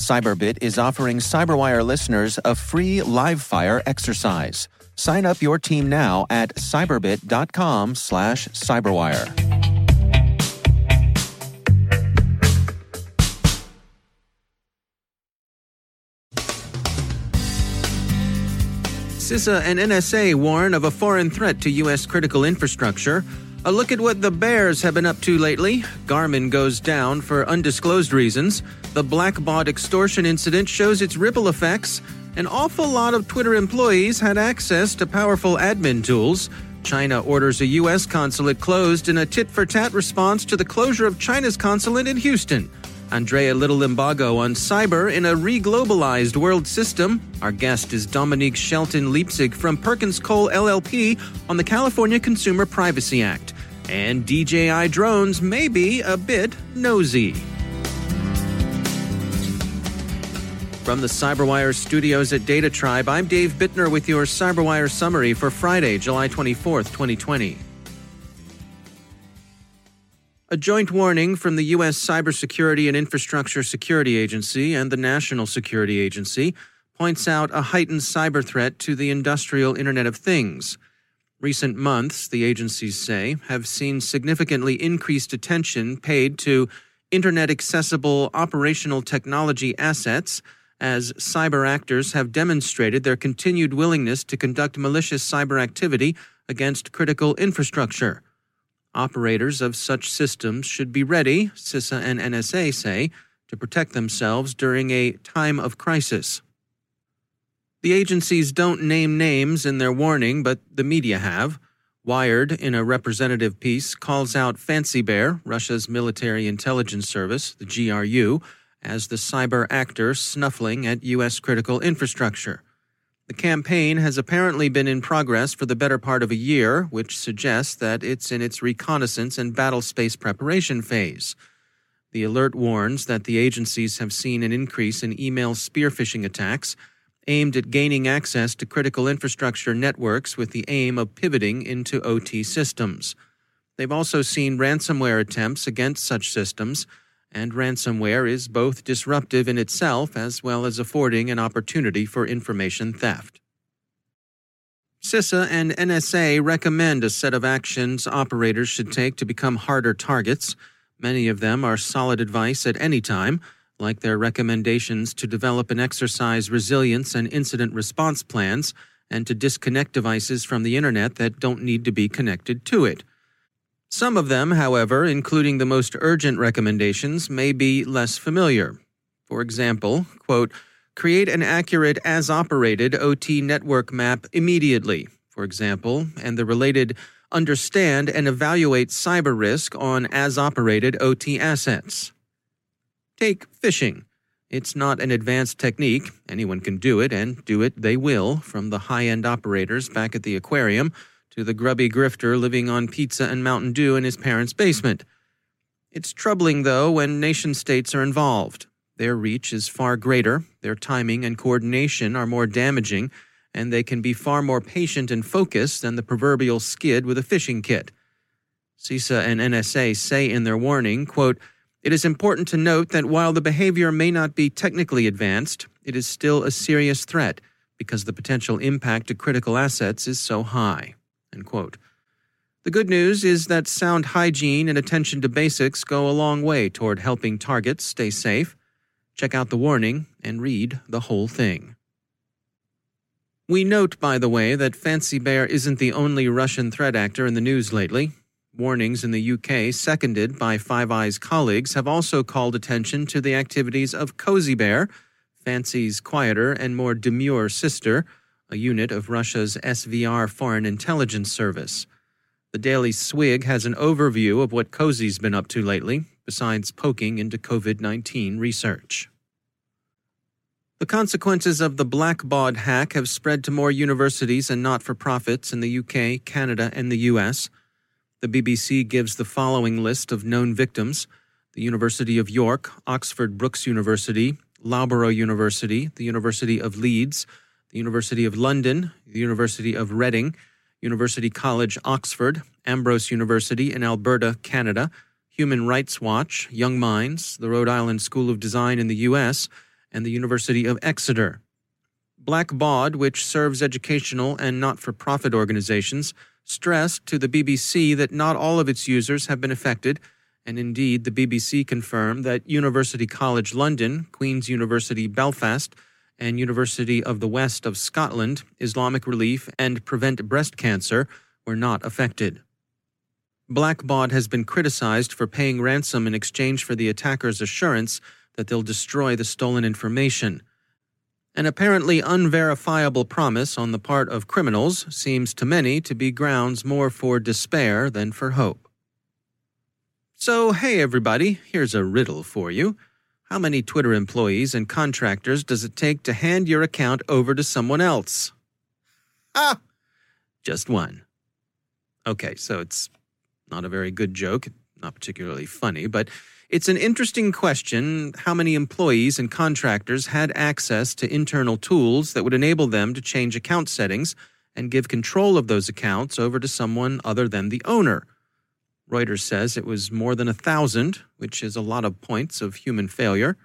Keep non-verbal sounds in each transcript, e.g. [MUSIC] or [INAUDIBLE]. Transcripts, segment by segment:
Cyberbit is offering Cyberwire listeners a free live fire exercise. Sign up your team now at cyberbit.com slash cyberwire. CISA and NSA warn of a foreign threat to U.S. critical infrastructure. A look at what the Bears have been up to lately. Garmin goes down for undisclosed reasons. The Blackbaud extortion incident shows its ripple effects. An awful lot of Twitter employees had access to powerful admin tools. China orders a U.S. consulate closed in a tit for tat response to the closure of China's consulate in Houston. Andrea Little Limbago on cyber in a reglobalized world system. Our guest is Dominique Shelton Leipzig from Perkins Coie LLP on the California Consumer Privacy Act. And DJI drones may be a bit nosy. From the CyberWire studios at Data Tribe, I'm Dave Bittner with your CyberWire summary for Friday, July 24th, 2020. A joint warning from the U.S. Cybersecurity and Infrastructure Security Agency and the National Security Agency points out a heightened cyber threat to the industrial Internet of Things. Recent months, the agencies say, have seen significantly increased attention paid to Internet accessible operational technology assets as cyber actors have demonstrated their continued willingness to conduct malicious cyber activity against critical infrastructure. Operators of such systems should be ready, CISA and NSA say, to protect themselves during a time of crisis. The agencies don't name names in their warning, but the media have. Wired, in a representative piece, calls out Fancy Bear, Russia's military intelligence service, the GRU, as the cyber actor snuffling at U.S. critical infrastructure. The campaign has apparently been in progress for the better part of a year, which suggests that it's in its reconnaissance and battle space preparation phase. The alert warns that the agencies have seen an increase in email spear phishing attacks aimed at gaining access to critical infrastructure networks with the aim of pivoting into OT systems. They've also seen ransomware attempts against such systems and ransomware is both disruptive in itself as well as affording an opportunity for information theft. CISA and NSA recommend a set of actions operators should take to become harder targets. Many of them are solid advice at any time, like their recommendations to develop and exercise resilience and incident response plans and to disconnect devices from the internet that don't need to be connected to it. Some of them, however, including the most urgent recommendations, may be less familiar. For example, quote, create an accurate as operated OT network map immediately, for example, and the related understand and evaluate cyber risk on as operated OT assets. Take phishing. It's not an advanced technique. Anyone can do it, and do it they will, from the high end operators back at the aquarium to the grubby grifter living on pizza and Mountain Dew in his parents' basement. It's troubling, though, when nation states are involved. Their reach is far greater, their timing and coordination are more damaging, and they can be far more patient and focused than the proverbial skid with a fishing kit. CISA and NSA say in their warning, quote, It is important to note that while the behavior may not be technically advanced, it is still a serious threat because the potential impact to critical assets is so high. The good news is that sound hygiene and attention to basics go a long way toward helping targets stay safe. Check out the warning and read the whole thing. We note, by the way, that Fancy Bear isn't the only Russian threat actor in the news lately. Warnings in the UK, seconded by Five Eyes colleagues, have also called attention to the activities of Cozy Bear, Fancy's quieter and more demure sister, a unit of Russia's SVR Foreign Intelligence Service. The Daily Swig has an overview of what Cozy's been up to lately, besides poking into COVID 19 research. The consequences of the Blackbaud hack have spread to more universities and not for profits in the UK, Canada, and the US. The BBC gives the following list of known victims the University of York, Oxford Brookes University, Loughborough University, the University of Leeds, the University of London, the University of Reading, University College Oxford, Ambrose University in Alberta, Canada, Human Rights Watch, Young Minds, the Rhode Island School of Design in the US, and the University of Exeter. Blackbaud, which serves educational and not for profit organizations, stressed to the BBC that not all of its users have been affected, and indeed, the BBC confirmed that University College London, Queen's University Belfast, and University of the West of Scotland, Islamic Relief, and Prevent Breast Cancer were not affected. Blackbaud has been criticized for paying ransom in exchange for the attacker's assurance that they'll destroy the stolen information. An apparently unverifiable promise on the part of criminals seems to many to be grounds more for despair than for hope. So, hey everybody, here's a riddle for you. How many Twitter employees and contractors does it take to hand your account over to someone else? Ah, just one. Okay, so it's not a very good joke, not particularly funny, but it's an interesting question how many employees and contractors had access to internal tools that would enable them to change account settings and give control of those accounts over to someone other than the owner. Reuters says it was more than a thousand, which is a lot of points of human failure.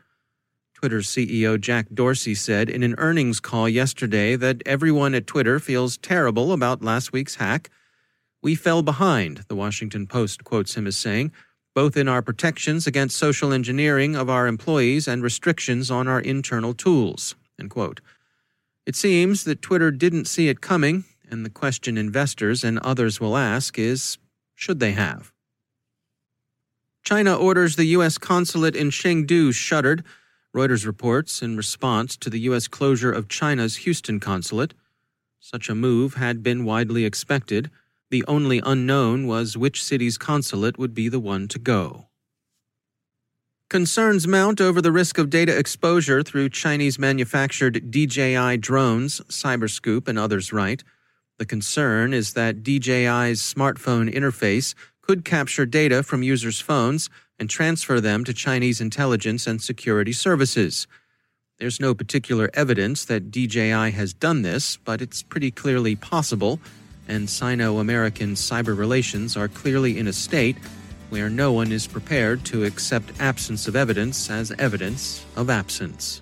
Twitter CEO Jack Dorsey said in an earnings call yesterday that everyone at Twitter feels terrible about last week's hack. We fell behind, the Washington Post quotes him as saying both in our protections against social engineering of our employees and restrictions on our internal tools. It seems that Twitter didn't see it coming, and the question investors and others will ask is should they have? China orders the U.S. consulate in Chengdu shuttered, Reuters reports, in response to the U.S. closure of China's Houston consulate. Such a move had been widely expected. The only unknown was which city's consulate would be the one to go. Concerns mount over the risk of data exposure through Chinese manufactured DJI drones, Cyberscoop and others write. The concern is that DJI's smartphone interface could capture data from users' phones and transfer them to Chinese intelligence and security services. There's no particular evidence that DJI has done this, but it's pretty clearly possible and Sino American cyber relations are clearly in a state where no one is prepared to accept absence of evidence as evidence of absence.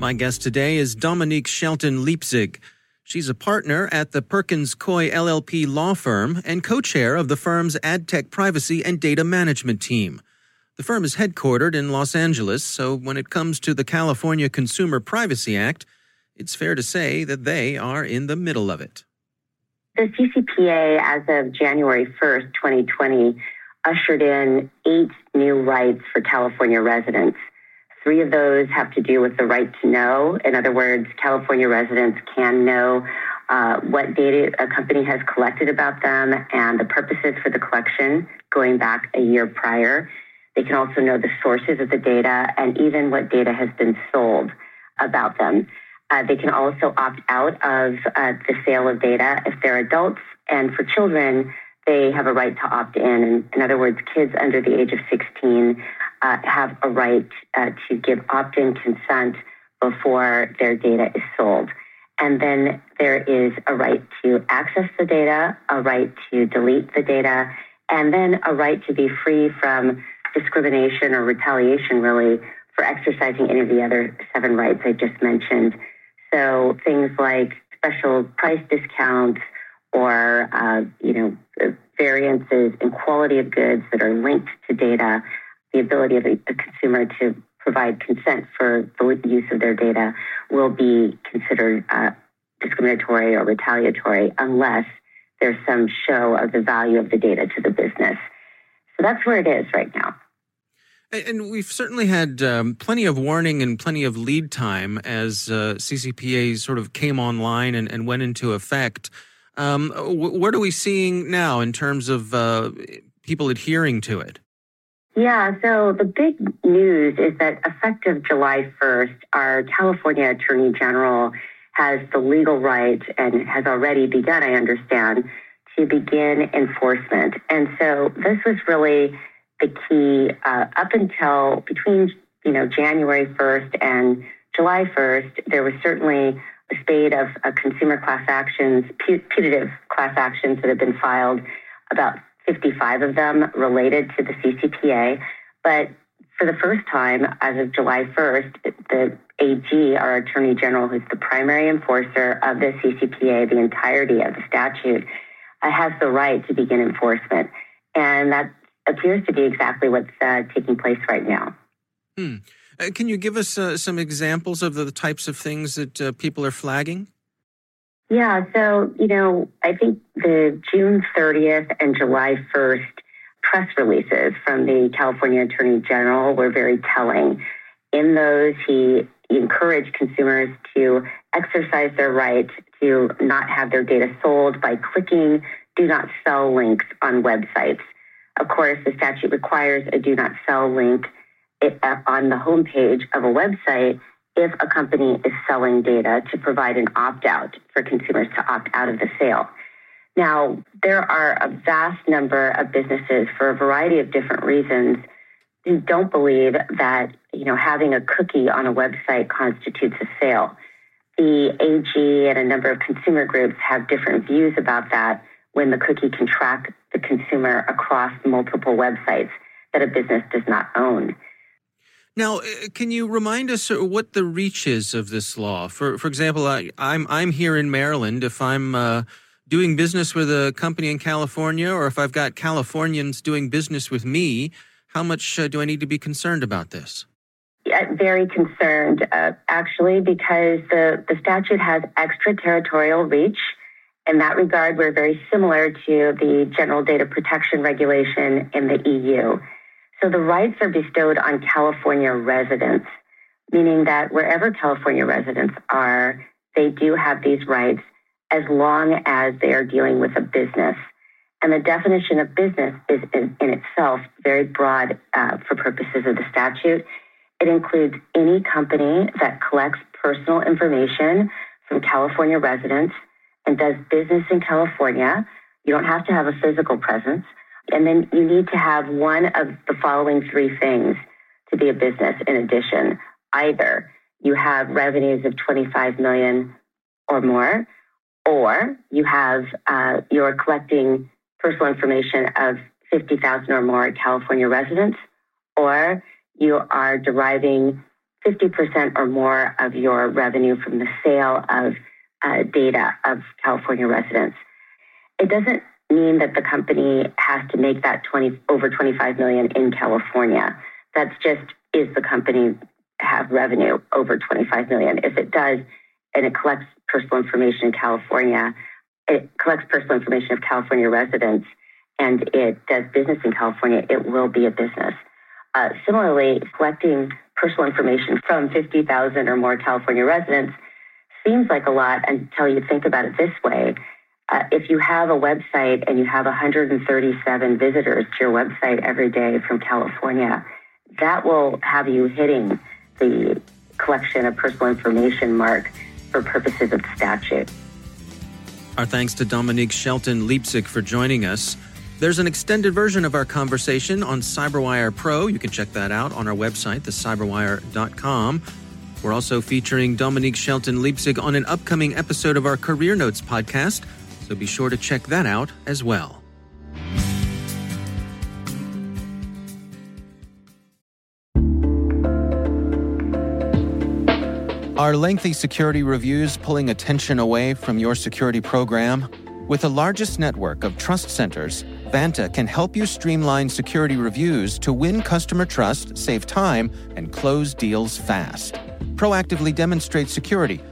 My guest today is Dominique Shelton Leipzig. She's a partner at the Perkins Coie LLP law firm and co chair of the firm's ad tech privacy and data management team. The firm is headquartered in Los Angeles, so when it comes to the California Consumer Privacy Act, it's fair to say that they are in the middle of it. The CCPA, as of January 1st, 2020, ushered in eight new rights for California residents. Three of those have to do with the right to know. In other words, California residents can know uh, what data a company has collected about them and the purposes for the collection going back a year prior. They can also know the sources of the data and even what data has been sold about them. Uh, they can also opt out of uh, the sale of data if they're adults. And for children, they have a right to opt in. In other words, kids under the age of 16 uh, have a right uh, to give opt in consent before their data is sold. And then there is a right to access the data, a right to delete the data, and then a right to be free from discrimination or retaliation, really, for exercising any of the other seven rights I just mentioned. So things like special price discounts or, uh, you know, variances in quality of goods that are linked to data, the ability of a consumer to provide consent for the use of their data will be considered uh, discriminatory or retaliatory unless there's some show of the value of the data to the business. So that's where it is right now. And we've certainly had um, plenty of warning and plenty of lead time as uh, CCPA sort of came online and, and went into effect. Um, what are we seeing now in terms of uh, people adhering to it? Yeah, so the big news is that effective July 1st, our California Attorney General has the legal right and has already begun, I understand, to begin enforcement. And so this was really the key uh, up until between you know January 1st and July 1st. There was certainly a spate of uh, consumer class actions, putative class actions that have been filed, about 55 of them related to the CCPA. But for the first time, as of July 1st, the AG, our Attorney General, who's the primary enforcer of the CCPA, the entirety of the statute, uh, has the right to begin enforcement. And that appears to be exactly what's uh, taking place right now. Hmm. Uh, can you give us uh, some examples of the types of things that uh, people are flagging? Yeah, so, you know, I think the June 30th and July 1st press releases from the California Attorney General were very telling. In those, he encouraged consumers to exercise their right to not have their data sold by clicking do not sell links on websites. Of course, the statute requires a do not sell link uh, on the homepage of a website if a company is selling data to provide an opt out for consumers to opt out of the sale. Now, there are a vast number of businesses for a variety of different reasons who don't believe that, you know, having a cookie on a website constitutes a sale. The AG and a number of consumer groups have different views about that when the cookie can track the consumer across multiple websites that a business does not own. Now, uh, can you remind us uh, what the reach is of this law? For for example, I, am I'm, I'm here in Maryland. If I'm uh, doing business with a company in California, or if I've got Californians doing business with me, how much uh, do I need to be concerned about this? Yeah, very concerned, uh, actually, because the, the statute has extraterritorial reach in that regard, we're very similar to the General Data Protection Regulation in the EU. So the rights are bestowed on California residents, meaning that wherever California residents are, they do have these rights as long as they are dealing with a business. And the definition of business is in, in itself very broad uh, for purposes of the statute. It includes any company that collects personal information from California residents and does business in California. You don't have to have a physical presence. And then you need to have one of the following three things to be a business in addition. Either you have revenues of 25 million or more, or you have uh, you're collecting personal information of 50,000 or more California residents, or you are deriving 50% or more of your revenue from the sale of uh, data of California residents. It doesn't mean that the company has to make that 20 over 25 million in California. That's just is the company have revenue over 25 million. If it does, and it collects personal information in California, it collects personal information of California residents, and it does business in California, it will be a business. Uh, similarly, collecting personal information from 50,000 or more California residents seems like a lot until you think about it this way. Uh, if you have a website and you have 137 visitors to your website every day from California, that will have you hitting the collection of personal information mark for purposes of statute. Our thanks to Dominique Shelton Leipzig for joining us. There's an extended version of our conversation on CyberWire Pro. You can check that out on our website, thecyberwire.com. We're also featuring Dominique Shelton Leipzig on an upcoming episode of our Career Notes podcast, so be sure to check that out as well. Are lengthy security reviews pulling attention away from your security program? With the largest network of trust centers, Vanta can help you streamline security reviews to win customer trust, save time, and close deals fast. Proactively demonstrate security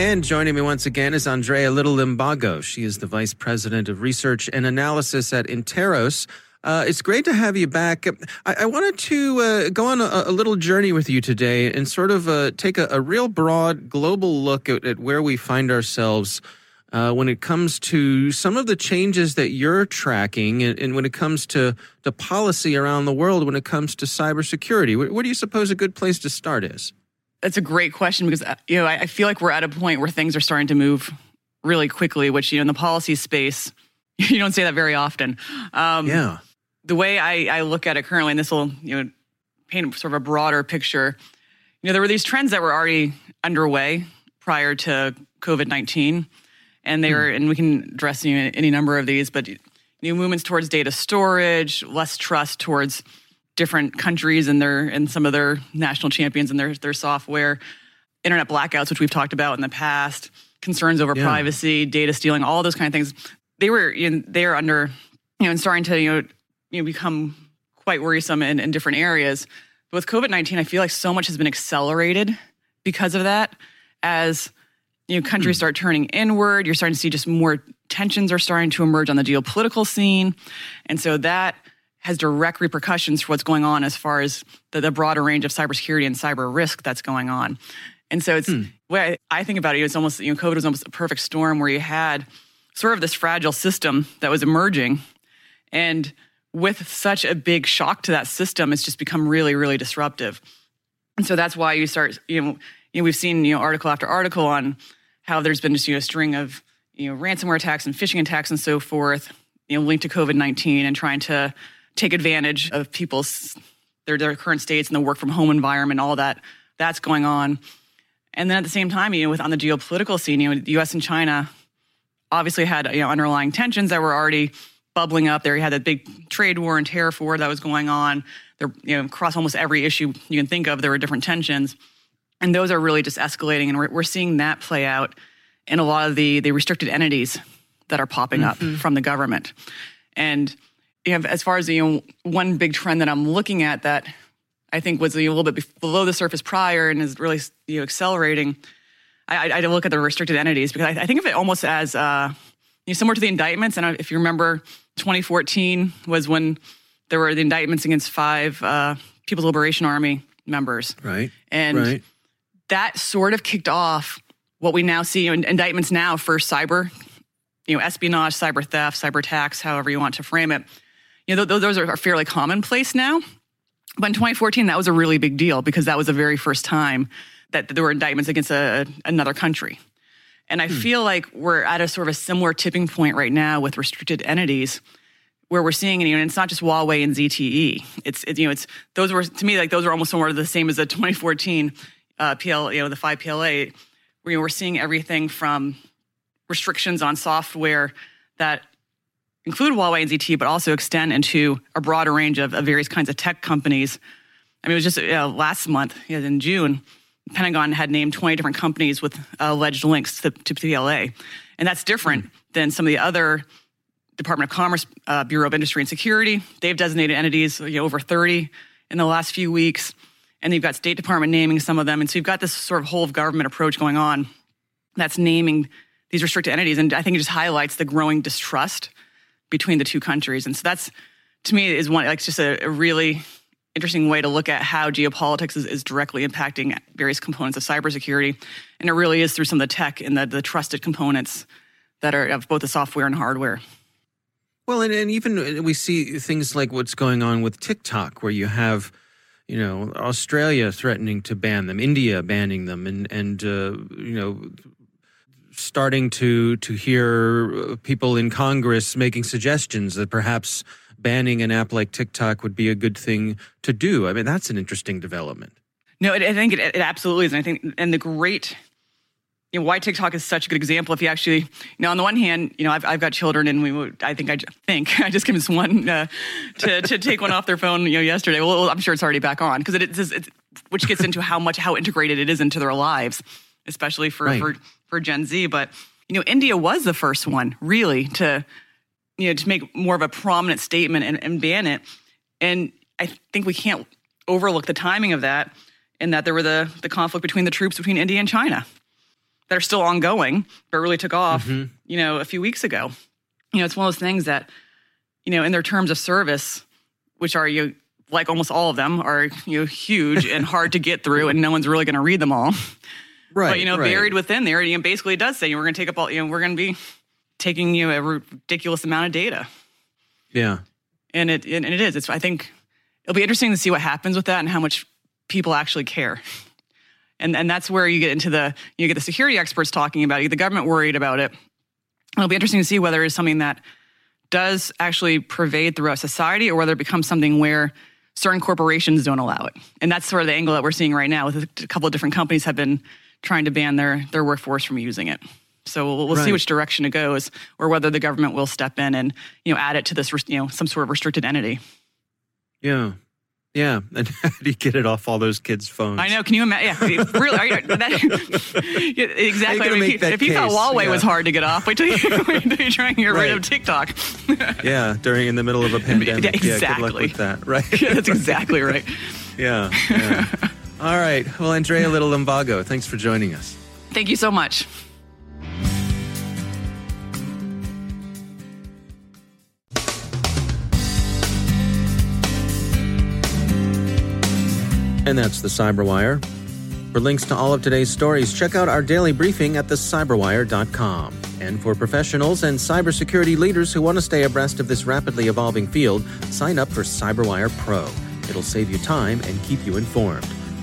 And joining me once again is Andrea Little Limbago. She is the Vice President of Research and Analysis at Interos. Uh, it's great to have you back. I, I wanted to uh, go on a, a, little journey with you today and sort of uh, take a, a, real broad global look at, at where we find ourselves uh, when it comes to some of the changes that you're tracking and, and, when it comes to, to policy around the world when it comes to cybersecurity. Where, where do you suppose a good place to start is? That's a great question because uh, you know I, I feel like we're at a point where things are starting to move really quickly, which you know in the policy space [LAUGHS] you don't say that very often. Um, yeah. The way I, I look at it currently, and this will you know paint sort of a broader picture. You know, there were these trends that were already underway prior to COVID nineteen and they hmm. were, and we can address you know, any number of these, but new movements towards data storage, less trust towards different countries and their and some of their national champions and their their software, internet blackouts, which we've talked about in the past, concerns over yeah. privacy, data stealing, all those kind of things. They were you know, they are under you know and starting to you know you know become quite worrisome in, in different areas. But with COVID nineteen, I feel like so much has been accelerated because of that as you know, countries hmm. start turning inward. You're starting to see just more tensions are starting to emerge on the geopolitical scene. And so that has direct repercussions for what's going on as far as the, the broader range of cybersecurity and cyber risk that's going on. And so it's hmm. way I, I think about it, it's almost, you know, COVID was almost a perfect storm where you had sort of this fragile system that was emerging. And with such a big shock to that system, it's just become really, really disruptive. And so that's why you start, you know, you know we've seen, you know, article after article on how there's been just you know, a string of you know ransomware attacks and phishing attacks and so forth, you know, linked to COVID nineteen and trying to take advantage of people's their their current states and the work from home environment, all that that's going on. And then at the same time, you know, with on the geopolitical scene, you know, the U.S. and China obviously had you know underlying tensions that were already bubbling up. There, you had that big trade war and tariff war that was going on. There, you know, across almost every issue you can think of, there were different tensions and those are really just escalating and we're, we're seeing that play out in a lot of the the restricted entities that are popping mm-hmm. up from the government and you know, as far as you know, one big trend that I'm looking at that I think was a little bit below the surface prior and is really you know, accelerating. I, I, look at the restricted entities because I, I think of it almost as uh, you know, similar to the indictments. And if you remember 2014 was when there were the indictments against five uh, People's Liberation Army members. Right. And right. that sort of kicked off what we now see in indictments now for cyber, you know, espionage, cyber theft, cyber attacks, however you want to frame it. You know, th- those are fairly commonplace now. But in 2014, that was a really big deal because that was the very first time that there were indictments against a, another country. And I hmm. feel like we're at a sort of a similar tipping point right now with restricted entities where we're seeing, you know, and it's not just Huawei and ZTE. It's, it, you know, it's those were to me like those are almost somewhere the same as the 2014 uh, PL, you know, the five PLA, where you know, we're seeing everything from restrictions on software that include Huawei and ZTE, but also extend into a broader range of, of various kinds of tech companies. I mean, it was just uh, last month in June, the Pentagon had named 20 different companies with uh, alleged links to, to PLA, and that's different mm. than some of the other Department of Commerce, uh, Bureau of Industry and Security. They've designated entities, you know, over 30 in the last few weeks. And you've got State Department naming some of them. And so you've got this sort of whole of government approach going on that's naming these restricted entities. And I think it just highlights the growing distrust between the two countries. And so that's, to me, is one, like, just a, a really interesting way to look at how geopolitics is, is, directly impacting various components of cybersecurity. And it really is through some of the tech and the, the trusted components that are of both the software and hardware. Well, and, and even we see things like what's going on with TikTok, where you have, you know, Australia threatening to ban them, India banning them, and and uh, you know, starting to to hear people in Congress making suggestions that perhaps banning an app like TikTok would be a good thing to do. I mean, that's an interesting development. No, I think it, it absolutely is, and I think and the great you know, why TikTok is such a good example. If you actually, you know, on the one hand, you know, I've, I've got children, and we, I think, I think [LAUGHS] I just convinced one uh, to to take one off their phone, you know, yesterday. Well, I'm sure it's already back on because it, it's, it's, which gets into how much how integrated it is into their lives, especially for right. for for Gen Z. But you know, India was the first one really to you know to make more of a prominent statement and, and ban it, and I think we can't overlook the timing of that, and that there were the the conflict between the troops between India and China that are still ongoing, but really took off, mm-hmm. you know, a few weeks ago. You know, it's one of those things that, you know, in their terms of service, which are you like almost all of them are you know huge and hard to get through, and no one's really going to read them all. Right. But you know, right. buried within there, you know, basically it does say you know, we're going to take up all, you know, we're going to be taking you know, a ridiculous amount of data. Yeah. And it and it is. It's I think it'll be interesting to see what happens with that and how much people actually care and and that's where you get into the you get the security experts talking about it, the government worried about it. It'll be interesting to see whether it's something that does actually pervade throughout society, or whether it becomes something where certain corporations don't allow it. And that's sort of the angle that we're seeing right now. With a couple of different companies have been trying to ban their their workforce from using it. So we'll, we'll right. see which direction it goes, or whether the government will step in and you know add it to this you know some sort of restricted entity. Yeah, yeah, [LAUGHS] and how do you get it off all those kids' phones? I know. Can you imagine? Yeah, really? You, that, [LAUGHS] exactly. I mean, if, if you thought Huawei yeah. was hard to get off, wait till you, [LAUGHS] wait till you try and get right. rid of TikTok. yeah, during in the middle of a pandemic. Yeah, exactly. Yeah, good luck with that. Right. yeah, that's exactly right. yeah, yeah. All right. Well, Andrea Little Limbago, thanks for joining us. Thank you so much. And that's the Cyberwire. For links to all of today's stories, check out our daily briefing at thecyberwire.com. And for professionals and cybersecurity leaders who want to stay abreast of this rapidly evolving field, sign up for Cyberwire Pro. It'll save you time and keep you informed.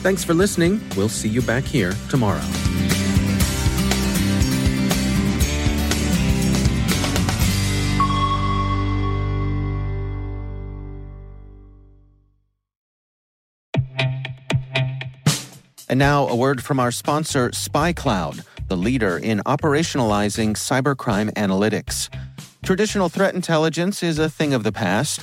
Thanks for listening. We'll see you back here tomorrow. And now, a word from our sponsor, SpyCloud, the leader in operationalizing cybercrime analytics. Traditional threat intelligence is a thing of the past.